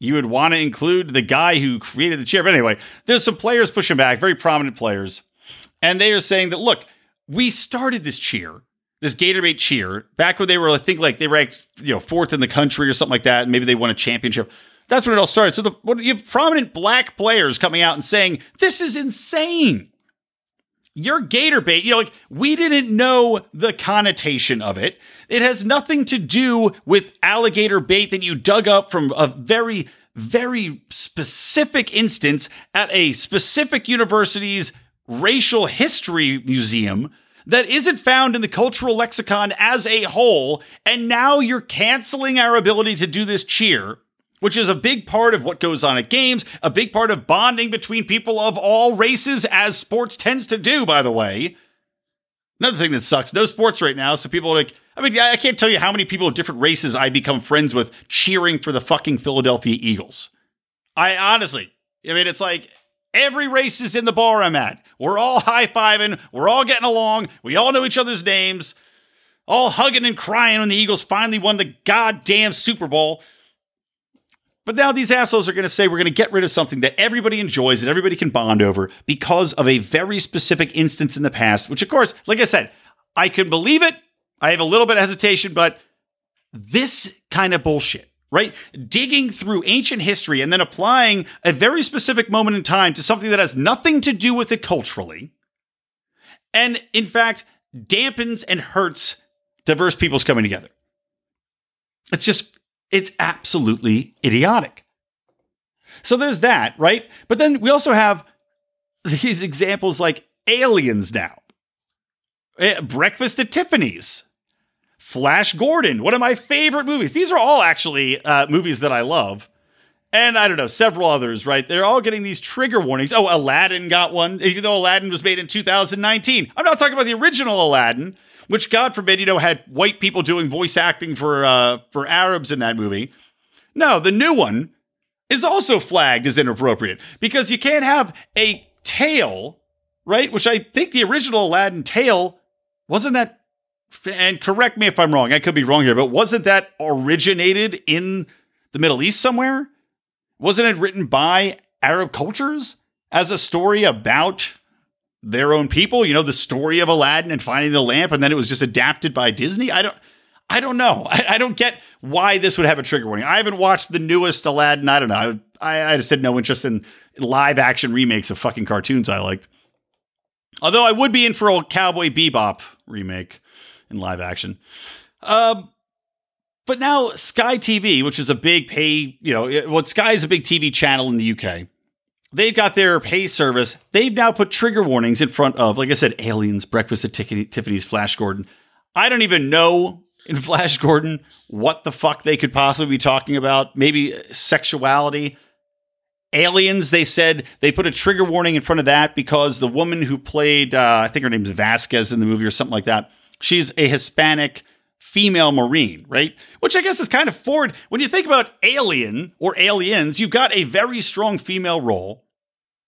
you would want to include the guy who created the chair. But anyway, there's some players pushing back, very prominent players. And they are saying that, look, we started this cheer, this gator bait cheer, back when they were, I think, like they ranked, you know, fourth in the country or something like that. And maybe they won a championship. That's when it all started. So the, what, you have prominent black players coming out and saying, this is insane. Your gator bait, you know, like we didn't know the connotation of it. It has nothing to do with alligator bait that you dug up from a very, very specific instance at a specific university's racial history museum that isn't found in the cultural lexicon as a whole. And now you're canceling our ability to do this cheer which is a big part of what goes on at games, a big part of bonding between people of all races, as sports tends to do, by the way. Another thing that sucks no sports right now. So people like, I mean, I can't tell you how many people of different races I become friends with cheering for the fucking Philadelphia Eagles. I honestly, I mean, it's like every race is in the bar I'm at. We're all high fiving, we're all getting along, we all know each other's names, all hugging and crying when the Eagles finally won the goddamn Super Bowl. But now these assholes are going to say we're going to get rid of something that everybody enjoys, that everybody can bond over because of a very specific instance in the past, which, of course, like I said, I can believe it. I have a little bit of hesitation, but this kind of bullshit, right? Digging through ancient history and then applying a very specific moment in time to something that has nothing to do with it culturally, and in fact, dampens and hurts diverse peoples coming together. It's just it's absolutely idiotic. So there's that, right? But then we also have these examples like Aliens now, eh, Breakfast at Tiffany's, Flash Gordon, one of my favorite movies. These are all actually uh, movies that I love. And I don't know, several others, right? They're all getting these trigger warnings. Oh, Aladdin got one, even though Aladdin was made in 2019. I'm not talking about the original Aladdin which God forbid, you know, had white people doing voice acting for uh, for Arabs in that movie. No, the new one is also flagged as inappropriate because you can't have a tail, right? Which I think the original Aladdin tail wasn't that. And correct me if I'm wrong. I could be wrong here, but wasn't that originated in the Middle East somewhere? Wasn't it written by Arab cultures as a story about their own people. You know, the story of Aladdin and finding the lamp, and then it was just adapted by Disney. I don't. I don't know. I, I, don't get why this would have a trigger warning. I haven't watched the newest Aladdin. I don't know. I, I just had no interest in live action remakes of fucking cartoons I liked. Although I would be in for a Cowboy Bebop remake in live action. Um, but now Sky TV, which is a big pay, you know, what Sky is a big TV channel in the UK. They've got their pay service. They've now put trigger warnings in front of, like I said, Aliens, Breakfast at Tiffany's, Flash Gordon. I don't even know in Flash Gordon what the fuck they could possibly be talking about. Maybe sexuality. Aliens, they said they put a trigger warning in front of that because the woman who played, uh, I think her name's Vasquez in the movie or something like that, she's a Hispanic female Marine, right? Which I guess is kind of forward. When you think about Alien or Aliens, you've got a very strong female role,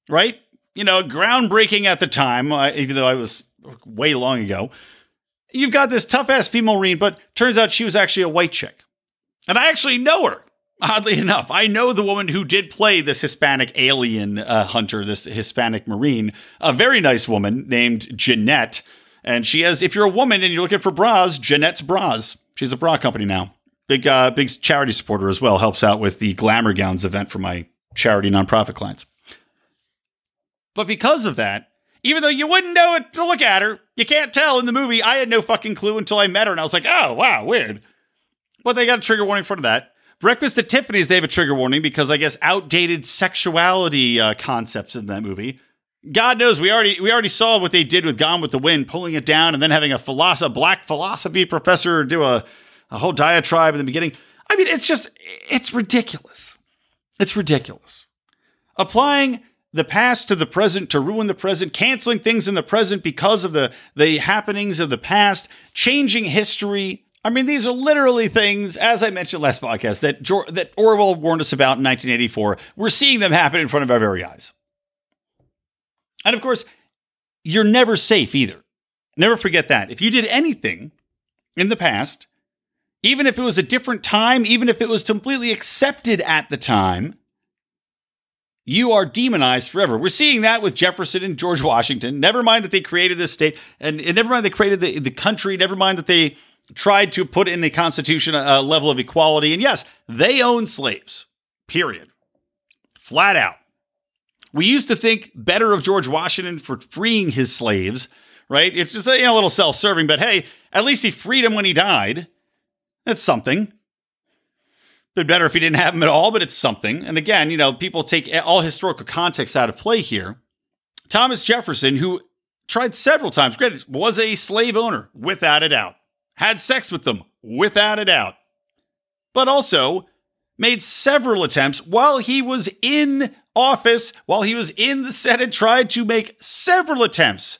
right? You know, groundbreaking at the time, uh, even though I was way long ago. You've got this tough ass female Marine, but turns out she was actually a white chick. And I actually know her, oddly enough. I know the woman who did play this Hispanic alien uh, hunter, this Hispanic Marine, a very nice woman named Jenette and she has, if you're a woman and you're looking for bras, Jenette's Bras. She's a bra company now. Big, uh, big charity supporter as well. Helps out with the Glamour Gowns event for my charity nonprofit clients. But because of that, even though you wouldn't know it to look at her, you can't tell in the movie. I had no fucking clue until I met her, and I was like, oh wow, weird. But they got a trigger warning for that. Breakfast at Tiffany's, they have a trigger warning because I guess outdated sexuality uh, concepts in that movie. God knows we already we already saw what they did with Gone with the Wind, pulling it down and then having a black philosophy professor do a, a whole diatribe in the beginning. I mean, it's just it's ridiculous. It's ridiculous. Applying the past to the present to ruin the present, canceling things in the present because of the the happenings of the past, changing history. I mean, these are literally things, as I mentioned last podcast, that that Orwell warned us about in 1984. We're seeing them happen in front of our very eyes. And of course, you're never safe either. Never forget that. If you did anything in the past, even if it was a different time, even if it was completely accepted at the time, you are demonized forever. We're seeing that with Jefferson and George Washington. Never mind that they created this state, and, and never mind they created the, the country. Never mind that they tried to put in the Constitution a, a level of equality. And yes, they own slaves, period. Flat out. We used to think better of George Washington for freeing his slaves, right? It's just a, you know, a little self serving, but hey, at least he freed him when he died. That's something. Been better if he didn't have them at all, but it's something. And again, you know, people take all historical context out of play here. Thomas Jefferson, who tried several times, granted, was a slave owner, without a doubt, had sex with them, without a doubt, but also made several attempts while he was in office while he was in the Senate, tried to make several attempts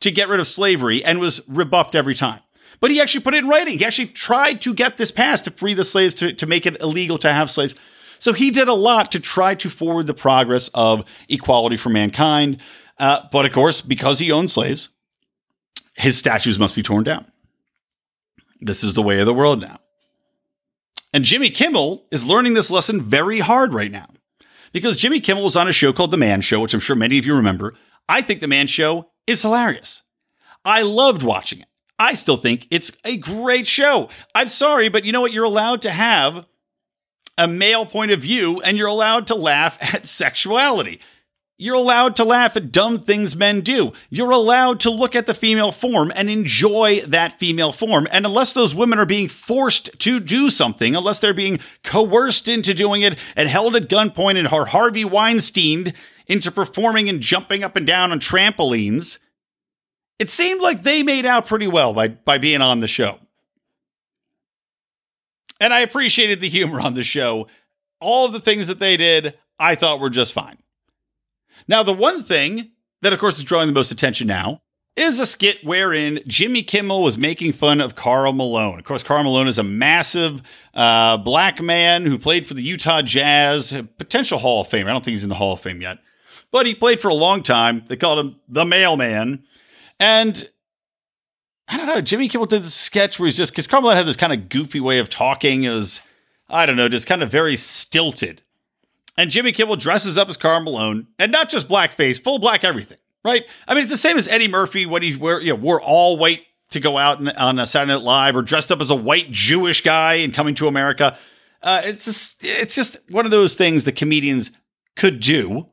to get rid of slavery and was rebuffed every time. But he actually put it in writing. He actually tried to get this passed to free the slaves, to, to make it illegal to have slaves. So he did a lot to try to forward the progress of equality for mankind. Uh, but of course, because he owned slaves, his statues must be torn down. This is the way of the world now. And Jimmy Kimmel is learning this lesson very hard right now because Jimmy Kimmel was on a show called The Man Show, which I'm sure many of you remember. I think The Man Show is hilarious. I loved watching it. I still think it's a great show. I'm sorry, but you know what? You're allowed to have a male point of view and you're allowed to laugh at sexuality. You're allowed to laugh at dumb things men do. You're allowed to look at the female form and enjoy that female form. And unless those women are being forced to do something, unless they're being coerced into doing it and held at gunpoint and are Harvey Weinstein into performing and jumping up and down on trampolines, it seemed like they made out pretty well by, by being on the show. And I appreciated the humor on the show. All of the things that they did, I thought were just fine. Now, the one thing that, of course, is drawing the most attention now is a skit wherein Jimmy Kimmel was making fun of Karl Malone. Of course, Karl Malone is a massive uh, black man who played for the Utah Jazz, potential Hall of Fame. I don't think he's in the Hall of Fame yet, but he played for a long time. They called him the mailman. And I don't know, Jimmy Kimmel did this sketch where he's just, because Karl Malone had this kind of goofy way of talking. Was, I don't know, just kind of very stilted. And Jimmy Kimmel dresses up as Karl Malone, and not just blackface, full black everything, right? I mean, it's the same as Eddie Murphy when he wear, you know, wore all white to go out on a Saturday Night Live, or dressed up as a white Jewish guy and Coming to America. Uh, it's just, it's just one of those things that comedians could do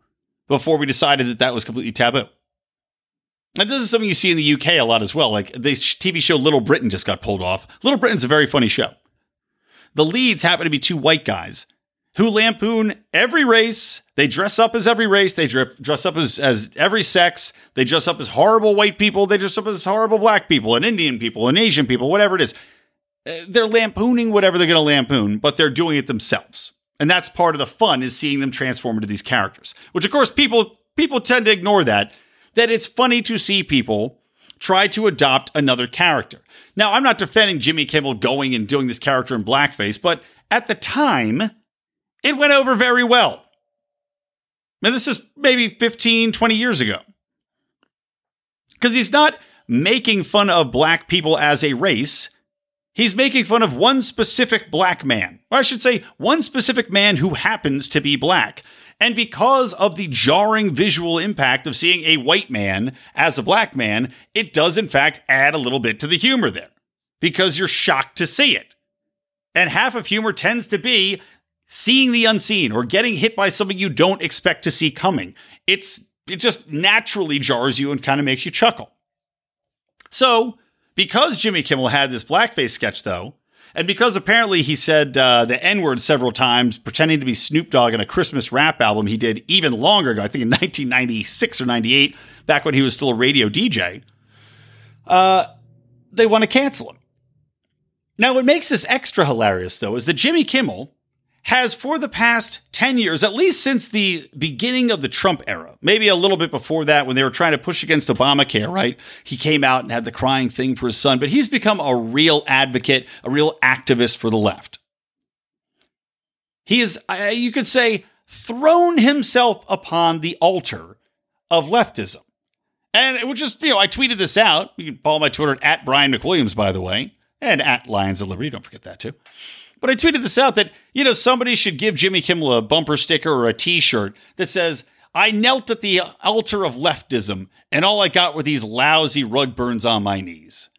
before we decided that that was completely taboo. And this is something you see in the UK a lot as well. Like the TV show Little Britain just got pulled off. Little Britain's a very funny show. The leads happen to be two white guys who lampoon every race. They dress up as every race. They dress up as, as every sex. They dress up as horrible white people. They dress up as horrible black people and Indian people and Asian people, whatever it is. Uh, they're lampooning whatever they're going to lampoon, but they're doing it themselves. And that's part of the fun is seeing them transform into these characters, which of course people people tend to ignore that that it's funny to see people try to adopt another character. Now, I'm not defending Jimmy Kimmel going and doing this character in blackface, but at the time, it went over very well. And this is maybe 15, 20 years ago. Because he's not making fun of black people as a race. He's making fun of one specific black man, or I should say, one specific man who happens to be black. And because of the jarring visual impact of seeing a white man as a black man, it does in fact add a little bit to the humor there because you're shocked to see it. And half of humor tends to be seeing the unseen or getting hit by something you don't expect to see coming. It's it just naturally jars you and kind of makes you chuckle. So, because Jimmy Kimmel had this blackface sketch though, and because apparently he said uh, the N word several times, pretending to be Snoop Dogg in a Christmas rap album he did even longer ago, I think in 1996 or 98, back when he was still a radio DJ, uh, they want to cancel him. Now, what makes this extra hilarious, though, is that Jimmy Kimmel has for the past 10 years, at least since the beginning of the Trump era, maybe a little bit before that when they were trying to push against Obamacare, right? He came out and had the crying thing for his son, but he's become a real advocate, a real activist for the left. He is, you could say, thrown himself upon the altar of leftism. And it was just, you know, I tweeted this out. You can follow my Twitter at Brian McWilliams, by the way, and at Lions of Liberty. Don't forget that too. But I tweeted this out that, you know, somebody should give Jimmy Kimmel a bumper sticker or a t shirt that says, I knelt at the altar of leftism and all I got were these lousy rug burns on my knees.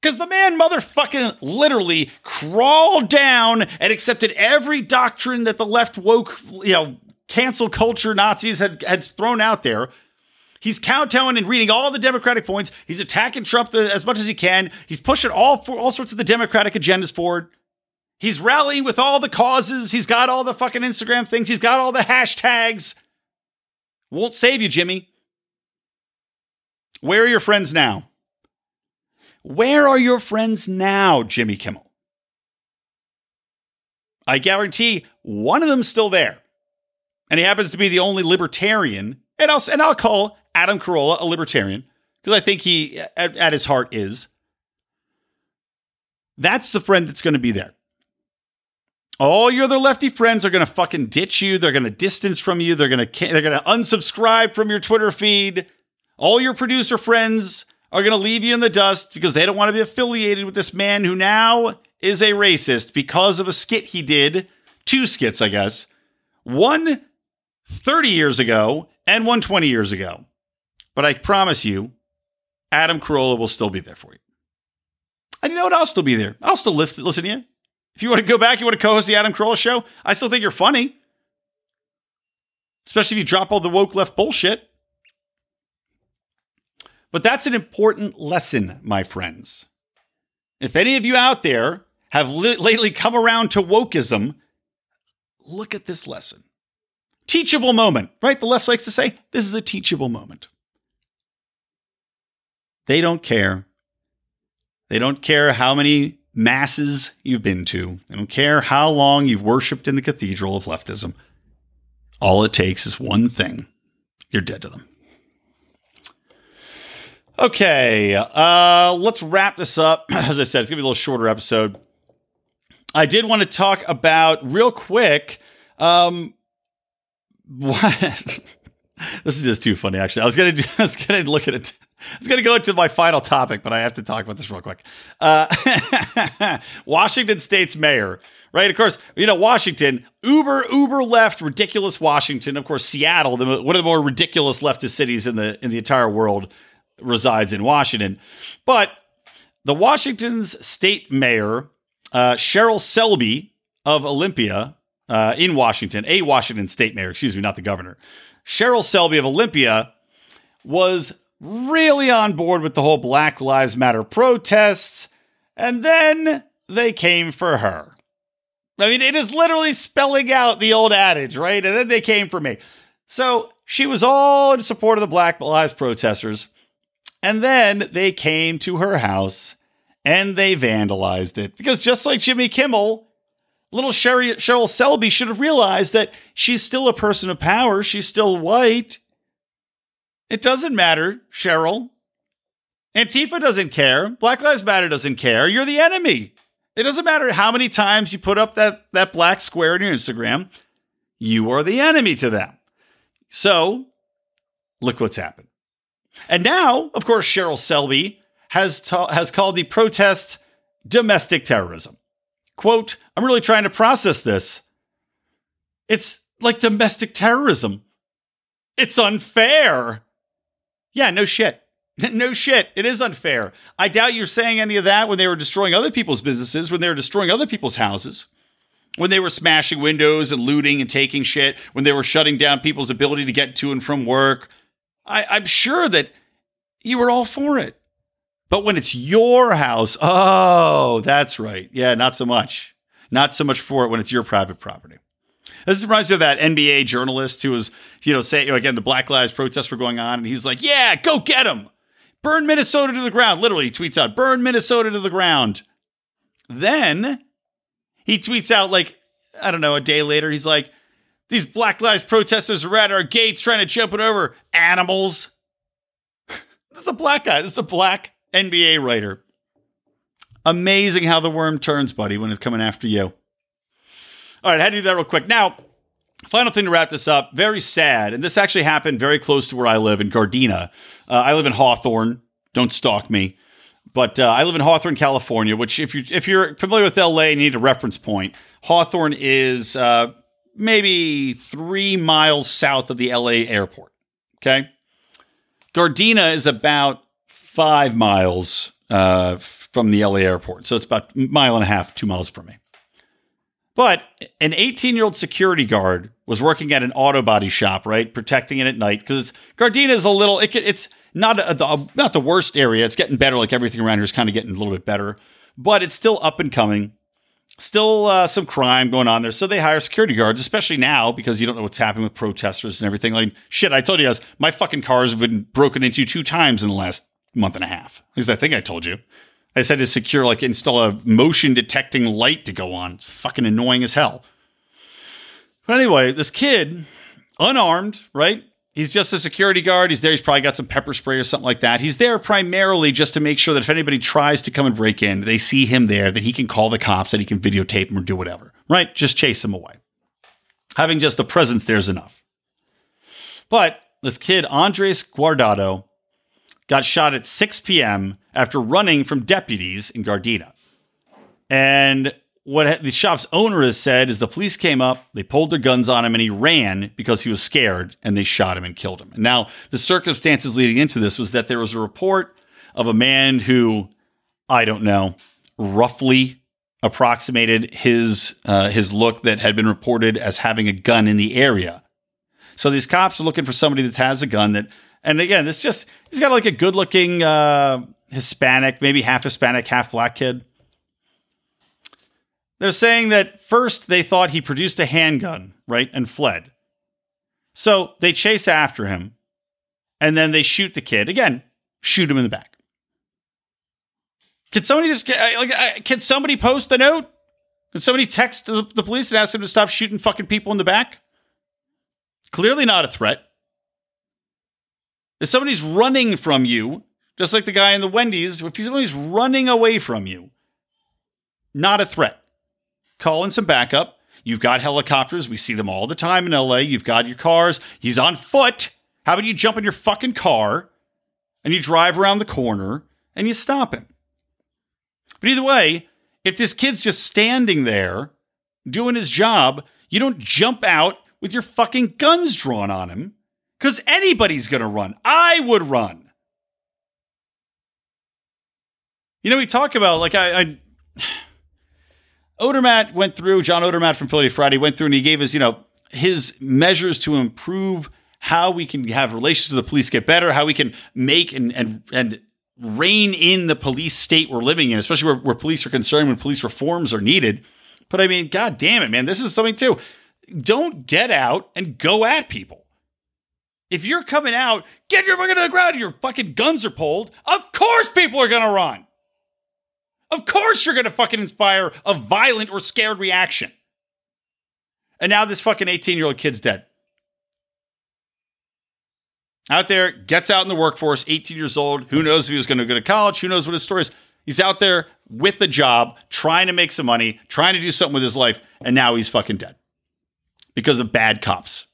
Because the man motherfucking literally crawled down and accepted every doctrine that the left woke, you know, cancel culture Nazis had, had thrown out there. He's kowtowing and reading all the Democratic points. He's attacking Trump as much as he can. He's pushing all all sorts of the Democratic agendas forward. He's rallying with all the causes. He's got all the fucking Instagram things. He's got all the hashtags. Won't save you, Jimmy. Where are your friends now? Where are your friends now, Jimmy Kimmel? I guarantee one of them's still there. And he happens to be the only libertarian. And I'll, and I'll call Adam Carolla a libertarian because I think he, at, at his heart, is. That's the friend that's going to be there. All your other lefty friends are going to fucking ditch you. They're going to distance from you. They're going to they're going to unsubscribe from your Twitter feed. All your producer friends are going to leave you in the dust because they don't want to be affiliated with this man who now is a racist because of a skit he did, two skits, I guess. One 30 years ago and one 20 years ago. But I promise you, Adam Carolla will still be there for you. And you know what? I'll still be there. I'll still lift, listen to you. If you want to go back, you want to co-host the Adam Carolla show. I still think you're funny, especially if you drop all the woke left bullshit. But that's an important lesson, my friends. If any of you out there have li- lately come around to wokeism, look at this lesson. Teachable moment, right? The left likes to say this is a teachable moment. They don't care. They don't care how many masses you've been to. I don't care how long you've worshiped in the cathedral of leftism. All it takes is one thing you're dead to them. Okay, uh, let's wrap this up. As I said, it's going to be a little shorter episode. I did want to talk about real quick. Um, what? this is just too funny, actually. I was to, I was to look at it. I was going to go into my final topic, but I have to talk about this real quick. Uh, Washington State's mayor, right? Of course, you know, Washington, uber, uber left, ridiculous Washington. Of course, Seattle, the, one of the more ridiculous leftist cities in the, in the entire world, resides in Washington. But the Washington's state mayor, uh, Cheryl Selby of Olympia uh, in Washington, a Washington state mayor, excuse me, not the governor, Cheryl Selby of Olympia was really on board with the whole Black Lives Matter protests, and then they came for her. I mean, it is literally spelling out the old adage, right? And then they came for me. So she was all in support of the Black Lives protesters. And then they came to her house and they vandalized it. Because just like Jimmy Kimmel, little Sherry, Cheryl Selby should have realized that she's still a person of power. She's still white. It doesn't matter, Cheryl. Antifa doesn't care. Black Lives Matter doesn't care. You're the enemy. It doesn't matter how many times you put up that, that black square on your Instagram. You are the enemy to them. So, look what's happened. And now, of course, Cheryl Selby has, ta- has called the protests domestic terrorism. Quote, I'm really trying to process this. It's like domestic terrorism. It's unfair. Yeah, no shit. no shit. It is unfair. I doubt you're saying any of that when they were destroying other people's businesses, when they were destroying other people's houses, when they were smashing windows and looting and taking shit, when they were shutting down people's ability to get to and from work. I, I'm sure that you were all for it. But when it's your house, oh, that's right. Yeah, not so much. Not so much for it when it's your private property. This reminds me of that NBA journalist who was, you know, saying, you know, again, the Black Lives protests were going on, and he's like, yeah, go get him. Burn Minnesota to the ground. Literally, he tweets out, burn Minnesota to the ground. Then he tweets out, like, I don't know, a day later, he's like, these Black Lives protesters are at our gates trying to jump it over. Animals. this is a black guy. This is a black NBA writer. Amazing how the worm turns, buddy, when it's coming after you. All right, I had to do that real quick. Now, final thing to wrap this up. Very sad, and this actually happened very close to where I live in Gardena. Uh, I live in Hawthorne. Don't stalk me, but uh, I live in Hawthorne, California. Which, if you if you're familiar with LA, you need a reference point. Hawthorne is uh, maybe three miles south of the LA airport. Okay, Gardena is about five miles uh, from the LA airport, so it's about a mile and a half, two miles from me. But an 18 year old security guard was working at an auto body shop, right, protecting it at night because Gardena is a little. It, it's not a, the, not the worst area. It's getting better. Like everything around here is kind of getting a little bit better, but it's still up and coming. Still uh, some crime going on there. So they hire security guards, especially now because you don't know what's happening with protesters and everything. Like shit, I told you guys, my fucking cars have been broken into two times in the last month and a half. At least I think I told you. I just had to secure, like, install a motion detecting light to go on. It's fucking annoying as hell. But anyway, this kid, unarmed, right? He's just a security guard. He's there. He's probably got some pepper spray or something like that. He's there primarily just to make sure that if anybody tries to come and break in, they see him there, that he can call the cops, that he can videotape them or do whatever, right? Just chase them away. Having just a presence there is enough. But this kid, Andres Guardado, got shot at 6 p.m. after running from deputies in Gardena. And what the shop's owner has said is the police came up, they pulled their guns on him, and he ran because he was scared, and they shot him and killed him. And now, the circumstances leading into this was that there was a report of a man who, I don't know, roughly approximated his uh, his look that had been reported as having a gun in the area. So these cops are looking for somebody that has a gun that, and again, it's just he's got like a good looking uh, Hispanic, maybe half Hispanic, half black kid they're saying that first they thought he produced a handgun, right, and fled. So they chase after him and then they shoot the kid. Again, shoot him in the back. Can somebody just like, can somebody post a note? Can somebody text the, the police and ask them to stop shooting fucking people in the back? Clearly not a threat. If somebody's running from you, just like the guy in the Wendy's, if somebody's running away from you, not a threat call in some backup. You've got helicopters. We see them all the time in LA. You've got your cars. He's on foot. How about you jump in your fucking car and you drive around the corner and you stop him? But either way, if this kid's just standing there doing his job, you don't jump out with your fucking guns drawn on him because anybody's going to run. I would run. You know, we talk about, like, I, I Odermatt went through, John Odermatt from Philly Friday went through and he gave us, you know, his measures to improve how we can have relations with the police get better, how we can make and and and rein in the police state we're living in, especially where, where police are concerned when police reforms are needed. But I mean, god damn it, man, this is something too. Don't get out and go at people. If you're coming out, get your fucking to the ground, your fucking guns are pulled, of course people are gonna run. Of course you're gonna fucking inspire a violent or scared reaction. And now this fucking 18 year old kid's dead. Out there, gets out in the workforce, 18 years old. Who knows if he was to go to college? Who knows what his story is? He's out there with a job, trying to make some money, trying to do something with his life, and now he's fucking dead because of bad cops.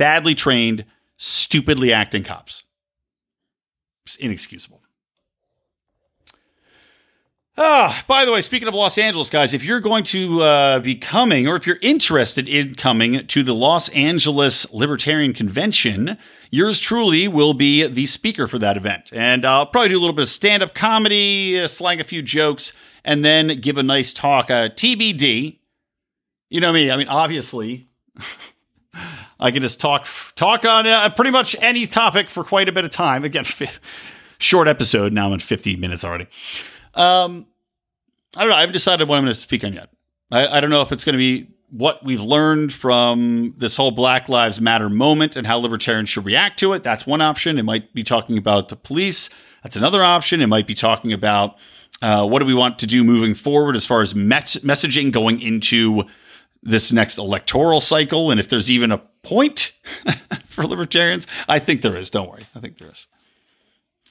Badly trained, stupidly acting cops. It's inexcusable. Ah, by the way, speaking of Los Angeles, guys, if you're going to uh, be coming or if you're interested in coming to the Los Angeles Libertarian Convention, yours truly will be the speaker for that event. And I'll probably do a little bit of stand up comedy, uh, slang a few jokes, and then give a nice talk. Uh, TBD. You know me. I mean, obviously. I can just talk talk on uh, pretty much any topic for quite a bit of time. Again, short episode. Now I'm in 50 minutes already. Um, I don't know. I haven't decided what I'm going to speak on yet. I, I don't know if it's going to be what we've learned from this whole Black Lives Matter moment and how libertarians should react to it. That's one option. It might be talking about the police. That's another option. It might be talking about uh, what do we want to do moving forward as far as met- messaging going into this next electoral cycle, and if there's even a point for libertarians. I think there is. Don't worry. I think there is.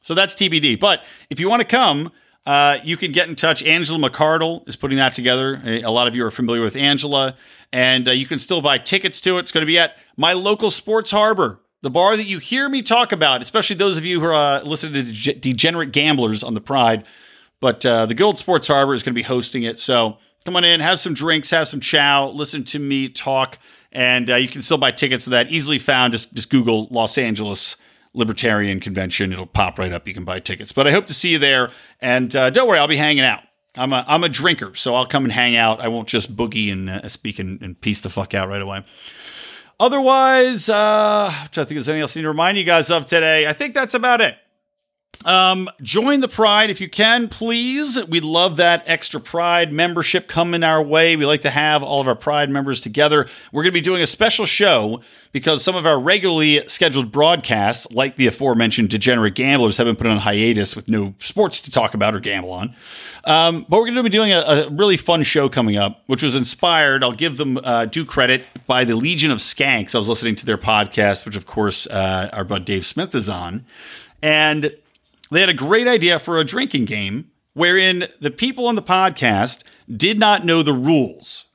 So that's TBD. But if you want to come, uh, you can get in touch. Angela McArdle is putting that together. A, lot of you are familiar with Angela, and uh, you can still buy tickets to it. It's going to be at my local Sports Harbor, the bar that you hear me talk about, especially those of you who are uh, listening to De- Degenerate Gamblers on the Pride. But uh, the good old Sports Harbor is going to be hosting it. So come on in, have some drinks, have some chow, listen to me talk, and uh, you can still buy tickets to that. Easily found. Just just Google Los Angeles Libertarian Convention. It'll pop right up. You can buy tickets. But I hope to see you there. And uh, don't worry, I'll be hanging out. I'm a I'm a drinker, so I'll come and hang out. I won't just boogie and uh, speak and, and piece the fuck out right away. Otherwise, uh, I think there's anything else I need to remind you guys of today. I think that's about it. Um, join the Pride if you can, please. We'd love that extra Pride membership coming our way. We like to have all of our Pride members together. We're going to be doing a special show because some of our regularly scheduled broadcasts, like the aforementioned Degenerate Gamblers, have been put on hiatus with no sports to talk about or gamble on. Um, but we're going to be doing a, a, really fun show coming up, which was inspired, I'll give them uh, due credit, by the Legion of Skanks. I was listening to their podcast, which, of course, uh, our bud Dave Smith is on. And they had a great idea for a drinking game wherein the people on the podcast did not know the rules.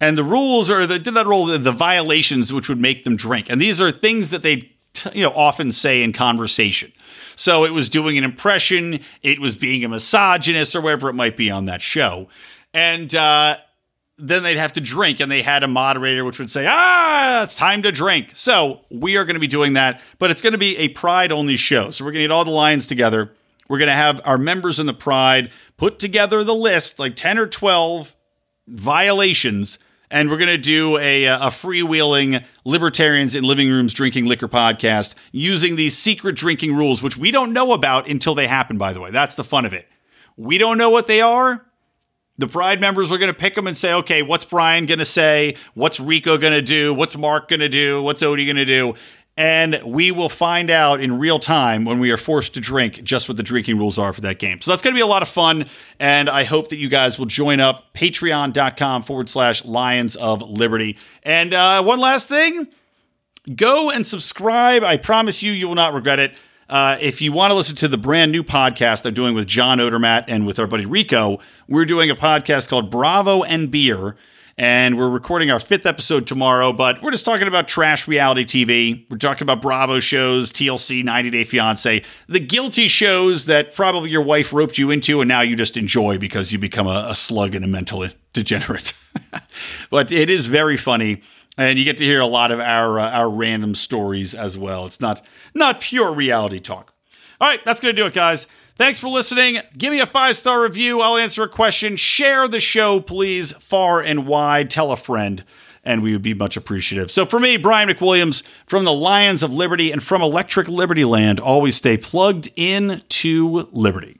And the rules are they did not roll the, the violations which would make them drink. And these are things that they you know often say in conversation. So it was doing an impression, it was being a misogynist or whatever it might be on that show. And uh, then they'd have to drink, and they had a moderator which would say, Ah, it's time to drink. So we are going to be doing that, but it's going to be a Pride only show. So we're going to get all the lions together. We're going to have our members in the Pride put together the list, like 10 or 12 violations, and we're going to do a, a freewheeling libertarians in living rooms drinking liquor podcast using these secret drinking rules, which we don't know about until they happen, by the way. That's the fun of it. We don't know what they are the Pride members were going to pick them and say, okay, what's Brian going to say? What's Rico going to do? What's Mark going to do? What's Odie going to do? And we will find out in real time when we are forced to drink just what the drinking rules are for that game. So that's going to be a lot of fun. And I hope that you guys will join up. Patreon.com forward slash Lions of Liberty. And uh, one last thing go and subscribe. I promise you, you will not regret it. Uh, if you want to listen to the brand new podcast I'm doing with John Odermatt and with our buddy Rico, we're doing a podcast called Bravo and Beer. And we're recording our fifth episode tomorrow, but we're just talking about trash reality TV. We're talking about Bravo shows, TLC, 90 Day Fiance, the guilty shows that probably your wife roped you into and now you just enjoy because you become a, a slug and a mental degenerate. but it is very funny and you get to hear a lot of our uh, our random stories as well. It's not not pure reality talk. All right, that's to do it, guys. Thanks for listening. Give me a five star review. I'll answer a question. Share the show, please, far and wide. Tell a friend. and we would be much appreciative. So for me, Brian McWilliams from the Lions of Liberty and from Electric Liberty Land, always stay plugged in to Liberty.